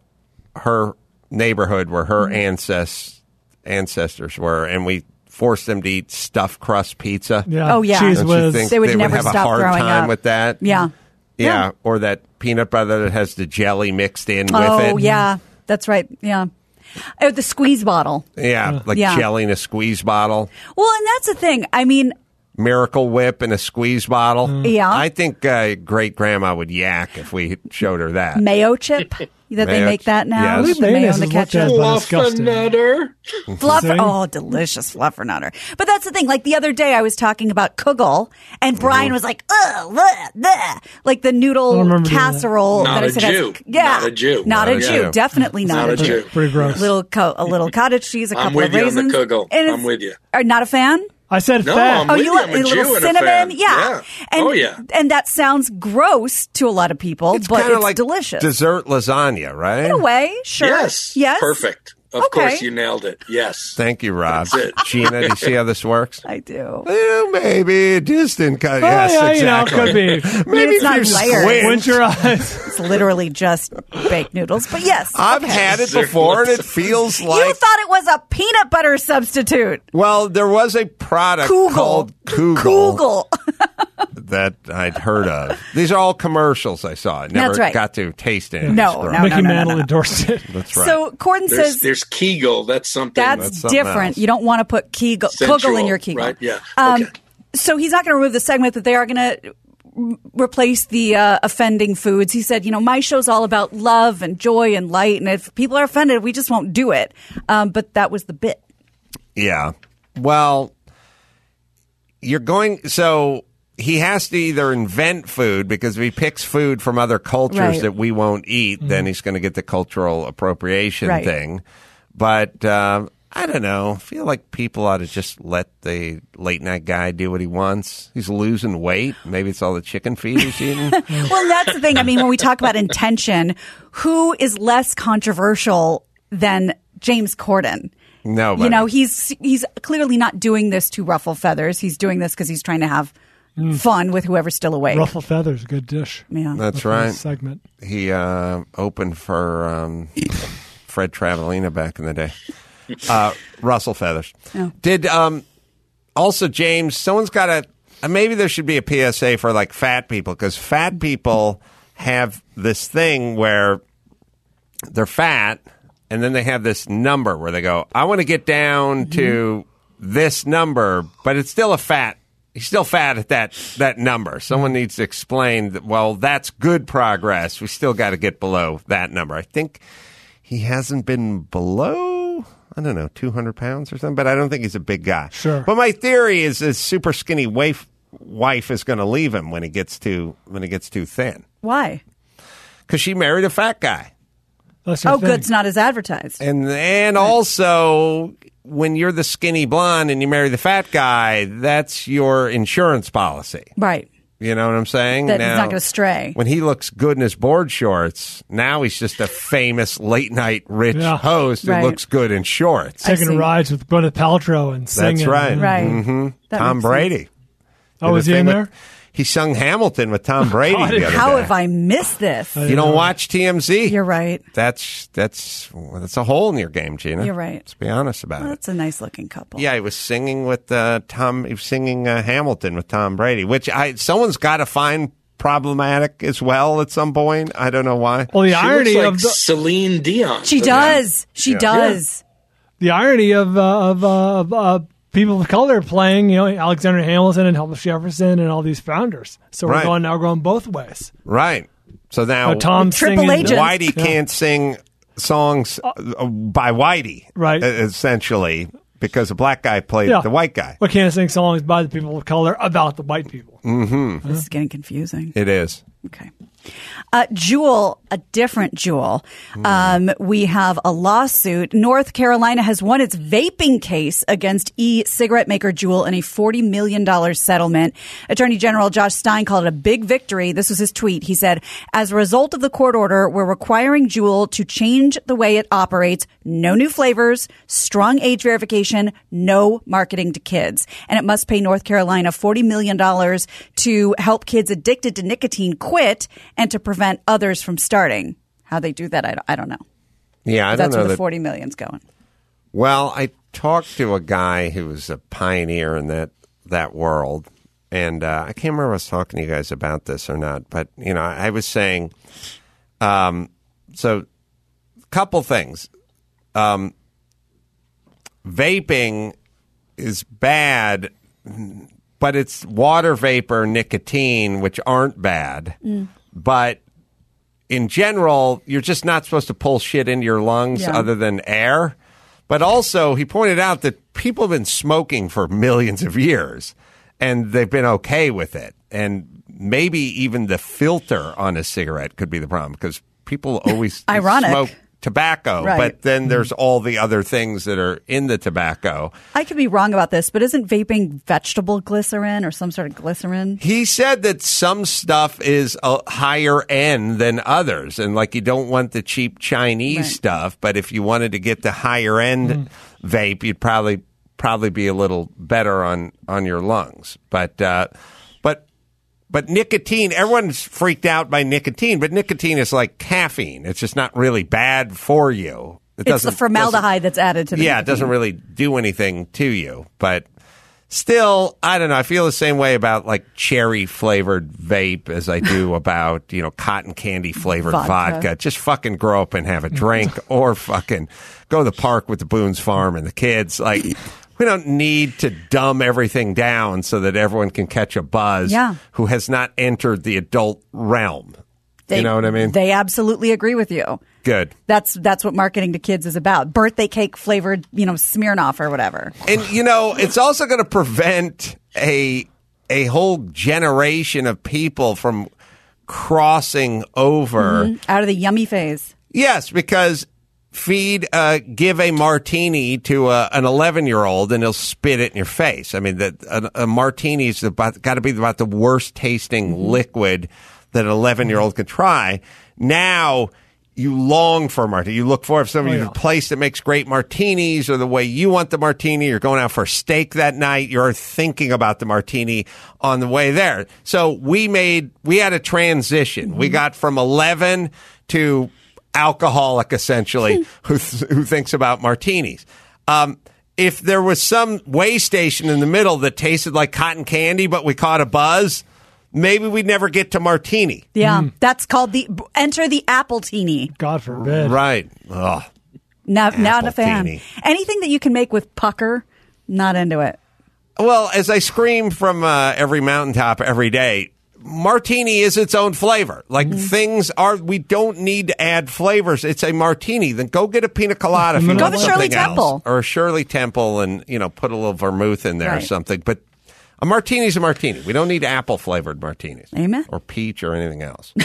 her neighborhood where her Mm-hmm. ancest- ancestors were, and we forced them to eat stuffed crust pizza. Yeah. Oh, yeah. Cheese Don't you whiz. think They would never have a stop hard throwing time up. with that? Yeah. yeah, Yeah. or that peanut butter that has the jelly mixed in with Oh it. yeah, that's right. Yeah. Oh, the squeeze bottle. Yeah, like Yeah. jelly in a squeeze bottle, Well, and that's the thing. I mean, Miracle Whip in a squeeze bottle. Yeah. I think uh, great grandma would yak if we showed her that. mayo chip that they make that now. yes. The mayo Mayonnaise and the is looked at ketchup. as but disgusting. Fluffernutter. Fluff, Sing. oh, delicious fluffernutter. But that's the thing. Like the other day, I was talking about kugel, and Brian was like, "Ugh, bleh, bleh," like the noodle remember doing that. casserole. Not that I a said has- Jew. yeah, Not a Jew. not, Not a a Jew. Jew. Definitely not, Not a Jew. Pretty gross. Little co- a little cottage cheese, a I'm couple with of you on the kugel. And I'm with you. Are not a fan? I said No, fat. I'm Oh, you you. want I'm a a little Jew and a cinnamon? Yeah. Yeah. And, Oh, yeah. And that sounds gross to a lot of people, It's but kind of it's like delicious. dessert lasagna, right? In a way, sure. Yes. Yes. Perfect. Of Okay. course, you nailed it. Yes. Thank you, Rob. That's it. Gina, do you see how this works? I do. Well, maybe a distant cut. Oh, yes, yeah, exactly. you know, could be. Maybe it's not if you layered. squint. Squint your eyes. It's literally just baked noodles. But yes. I've had it before, and it feels like you thought it was a peanut butter substitute. well, there was a product Kugel. called Kugel, Google. that I'd heard of. These are all commercials I saw. I never That's right. got to taste it. No, this no, no, Mickey no, Mantle no. endorsed it. That's right. So Corden There's, says there's Kegel. That's something. that's, That's something different. else. You don't want to put Kegel, Sensual, Kugel in your Kegel. right? Yeah. Um, Okay. So he's not going to remove the segment that they are going to replace the uh, offending foods. He said, you know, my show's all about love and joy and light, and if people are offended, we just won't do it. Um, but that was the bit. Yeah. Well, you're going. So he has to either invent food because if he picks food from other cultures Right. that we won't eat, then he's going to get the cultural appropriation Right. thing. But um, I don't know. I feel like people ought to just let the late night guy do what he wants. He's losing weight. Maybe it's all the chicken feed he's eating. well, that's the thing. I mean, when we talk about intention, who is less controversial than James Corden? No, You know, he's he's clearly not doing this to ruffle feathers. He's doing this because he's trying to have fun with whoever's still awake. Ruffle feathers, good dish. Yeah. That's a right. nice segment. He uh, opened for um, Fred Travalena back in the day. Uh, Russell Feathers. Oh. Did um, also James? Someone's got to. Uh, maybe there should be a PSA for like fat people because fat people have this thing where they're fat, and then they have this number where they go, "I want to get down to this number, but it's still a fat." He's still fat at that that number. Someone needs to explain that. Well, that's good progress. We still got to get below that number. I think he hasn't been below. I don't know, two hundred pounds or something. But I don't think he's a big guy. Sure. But my theory is his super skinny wife wife is going to leave him when he gets too when he gets too thin Why? because she married a fat guy. That's Oh, thing. good. It's not as advertised. And and also when you're the skinny blonde and you marry the fat guy, that's your insurance policy. Right. You know what I'm saying? That he's not going to stray. When he looks good in his board shorts, now he's just a famous late night rich Yeah. host who Right. looks good in shorts. Taking rides with Gwyneth Paltrow and singing. That's right. Right. hmm That Tom makes Brady. Oh, Did was he in thing with- there? He sung Hamilton with Tom Brady God, the other How day. have I missed this? You don't watch TMZ? You're right. That's that's that's a hole in your game, Gina. You're right. Let's be honest about Well, it. that's a nice looking couple. Yeah, he was singing with uh, Tom. He was singing uh, Hamilton with Tom Brady, which I someone's got to find problematic as well at some point. I don't know why. Well, the She irony looks like of the, Celine Dion. She does. She Yeah. does. the irony of uh, of, uh, of uh, people of color playing, you know, Alexander Hamilton and Thomas Jefferson and all these founders. So we're Right. going now going both ways. Right. So now Uh, Tom Triple singing, Agent. Whitey Yeah. can't sing songs uh, by Whitey, Right. Essentially, because a black guy played Yeah. the white guy. But can't sing songs by the people of color about the white people. This is getting confusing. It is. Okay. Uh, Jewel, a different Jewel. Um, we have a lawsuit. North Carolina has won its vaping case against e-cigarette maker JUUL in a $40 million settlement. Attorney General Josh Stein called it a big victory. This was his tweet. He said, as a result of the court order, we're requiring JUUL to change the way it operates. No new flavors, strong age verification, no marketing to kids. And it must pay North Carolina $40 million to help kids addicted to nicotine quit and to prevent others from starting. How they do that, I don't, I don't know. Yeah, I don't That's know where the that. 40 million's going. Well, I talked to a guy who was a pioneer in that that world, and uh, I can't remember if I was talking to you guys about this or not, but you know, I was saying, um, so couple things. um, vaping is bad, but it's water vapor, nicotine, which aren't bad. Mm. But in general, you're just not supposed to pull shit into your lungs Yeah. other than air. But also, he pointed out that people have been smoking for millions of years and they've been okay with it. And maybe even the filter on a cigarette could be the problem because people always Ironic. smoke tobacco, Right. but then there's all the other things that are in the tobacco. I could be wrong about this, but isn't vaping vegetable glycerin or some sort of glycerin? He said that some stuff is a higher end than others, and like you don't want the cheap Chinese Right. stuff, but if you wanted to get the higher end vape, you'd probably probably be a little better on on your lungs. But uh, but nicotine, everyone's freaked out by nicotine, but nicotine is like caffeine. It's just not really bad for you. It It's the formaldehyde that's added to the yeah, it doesn't really do anything to you, but still, I don't know. I feel the same way about like cherry flavored vape as I do about, you know, cotton candy flavored Vodka. vodka. Just fucking grow up and have a drink or fucking go to the park with the Boone's Farm and the kids. Like, we don't need to dumb everything down so that everyone can catch a buzz Yeah. who has not entered the adult realm. you know what I mean? They absolutely agree with you. Good. That's that's what marketing to kids is about. Birthday cake flavored, you know, Smirnoff or whatever. And you know, it's also going to prevent a a whole generation of people from crossing over. Mhm. Out of the yummy phase. Yes, because feed uh, give a martini to a, an 11 year old and he'll spit it in your face. I mean, that a, a martini is about got to be about the worst tasting mm-hmm. liquid that an 11 year old could try. Now. You long for a martini. You look for if somebody's Oh, yeah. a place that makes great martinis or the way you want the martini. You're going out for a steak that night. You're thinking about the martini on the way there. So we made, we had a transition. We mm-hmm. got from 11 to alcoholic essentially who, th- who thinks about martinis. Um, if there was some way station in the middle that tasted like cotton candy, but we caught a buzz, maybe we'd never get to martini. Yeah, that's called the enter the apple teeny. God forbid. Right. Ugh. Not not a fan. Anything that you can make with pucker, not into it. Well, as I scream from uh, every mountaintop every day, martini is its own flavor. Like Mm-hmm. things are, we don't need to add flavors. It's a martini. Then go get a pina colada. if you Go want to Shirley else. Temple. or a Shirley Temple, and you know, put a little vermouth in there or something. But a martini's a martini. We don't need apple flavored martinis. Amen. Or peach or anything else.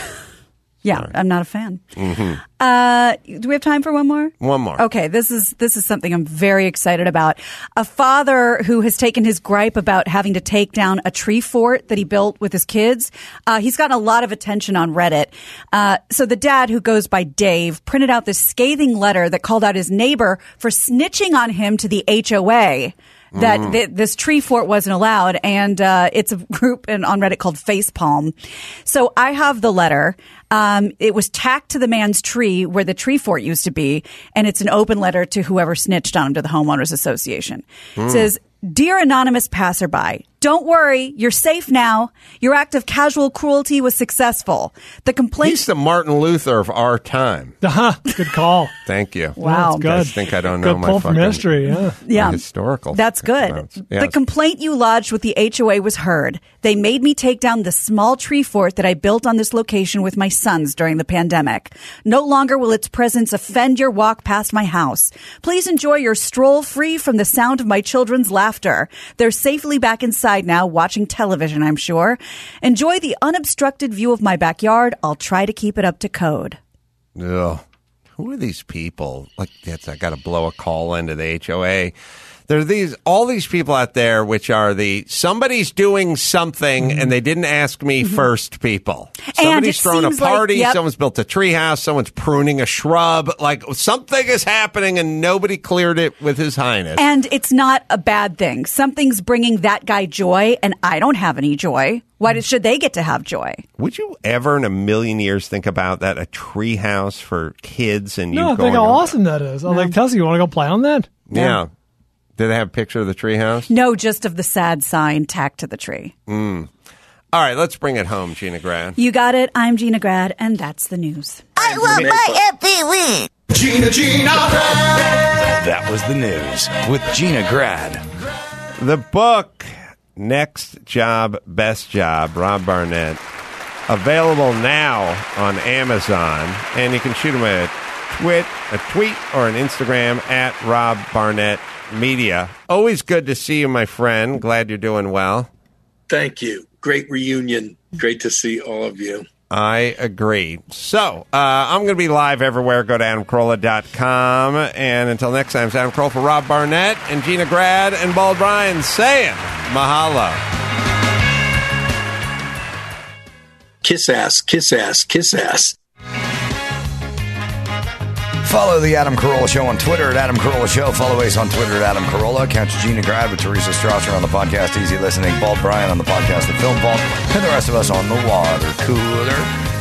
Yeah, I'm not a fan. hmm Uh, do we have time for one more? One more. Okay, this is this is something I'm very excited about. A father who has taken his gripe about having to take down a tree fort that he built with his kids. Uh, he's gotten a lot of attention on Reddit. Uh, so the dad, who goes by Dave, printed out this scathing letter that called out his neighbor for snitching on him to the HOA. That Mm. th- this tree fort wasn't allowed, and uh, it's a group in, on Reddit called Facepalm. So I have the letter. Um, it was tacked to the man's tree where the tree fort used to be, and it's an open letter to whoever snitched on him to the homeowners association. It Hmm. says, "Dear anonymous passerby, don't worry, you're safe now. Your act of casual cruelty was successful. The complaint." He's the Martin Luther of our time. Uh-huh. Good call. Thank you. Wow. That's You guys good. think I don't know Good my pull from fucking- history, yeah. Yeah. historical. That's good. amounts. The complaint you lodged with the HOA was heard. They made me take down the small tree fort that I built on this location with my sons during the pandemic. No longer will its presence offend your walk past my house. Please enjoy your stroll free from the sound of my children's laughter. They're safely back inside now watching television, I'm sure. Enjoy the unobstructed view of my backyard. I'll try to keep it up to code. Ugh. Who are these people? Like, that's, I got to blow a call into the HOA. There are these, all these people out there, which are the somebody's doing something mm-hmm. and they didn't ask me mm-hmm. first people. Somebody's it thrown a seems like- party. yep. Someone's built a treehouse. Someone's pruning a shrub. Like something is happening and nobody cleared it with His Highness. And it's not a bad thing. Something's bringing that guy joy, and I don't have any joy. Why did, should they get to have joy? Would you ever in a million years think about that? A treehouse for kids and you No, going think how over- awesome that is. I'm like, Tessa, you want to go play on that? Yeah. Did they have a picture of the treehouse? No, just of the sad sign tacked to the tree. Mm. All right, let's bring it home, Gina Grad. You got it. I'm Gina Grad, and that's the news. I want my MTV. Gina, Gina Grad. That was the news with Gina Grad. The book, Next Job, Best Job, Rob Barnett, available now on Amazon. And you can shoot him a tweet, a tweet or an Instagram at Rob Barnett Media. Always good to see you, my friend. Glad you're doing well. Thank you. Great reunion. Great to see all of you. I agree. So, uh, I'm going to be live everywhere. Go to adamcarolla.com. And until next time, it's Adam Carolla for Rob Barnett and Gina Grad and Bald Bryan saying mahalo. Kiss ass, kiss ass, kiss ass. Follow the Adam Carolla Show on Twitter at Adam Carolla Show. Follow Ace on Twitter at Adam Carolla. Catch Gina Grad with Teresa Strasser on the podcast Easy Listening. Bald Bryan on the podcast The Film Vault. And the rest of us on the water cooler.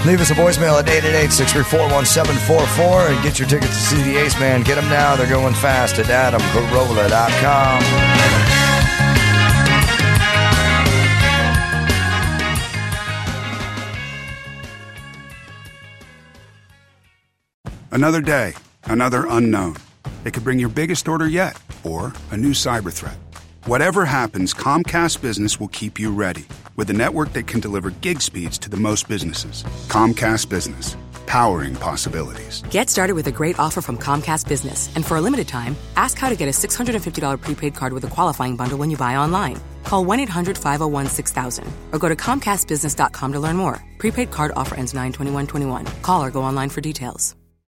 Leave us a voicemail at 888-634-1744 and get your tickets to see the Ace Man. Get them now. They're going fast at adamcarolla.com. Another day, another unknown. It could bring your biggest order yet, or a new cyber threat. Whatever happens, Comcast Business will keep you ready with a network that can deliver gig speeds to the most businesses. Comcast Business, powering possibilities. Get started with a great offer from Comcast Business. And for a limited time, ask how to get a $650 prepaid card with a qualifying bundle when you buy online. Call 1 800 501 6000 or go to ComcastBusiness.com to learn more. Prepaid card offer ends 9 21 21. Call or go online for details.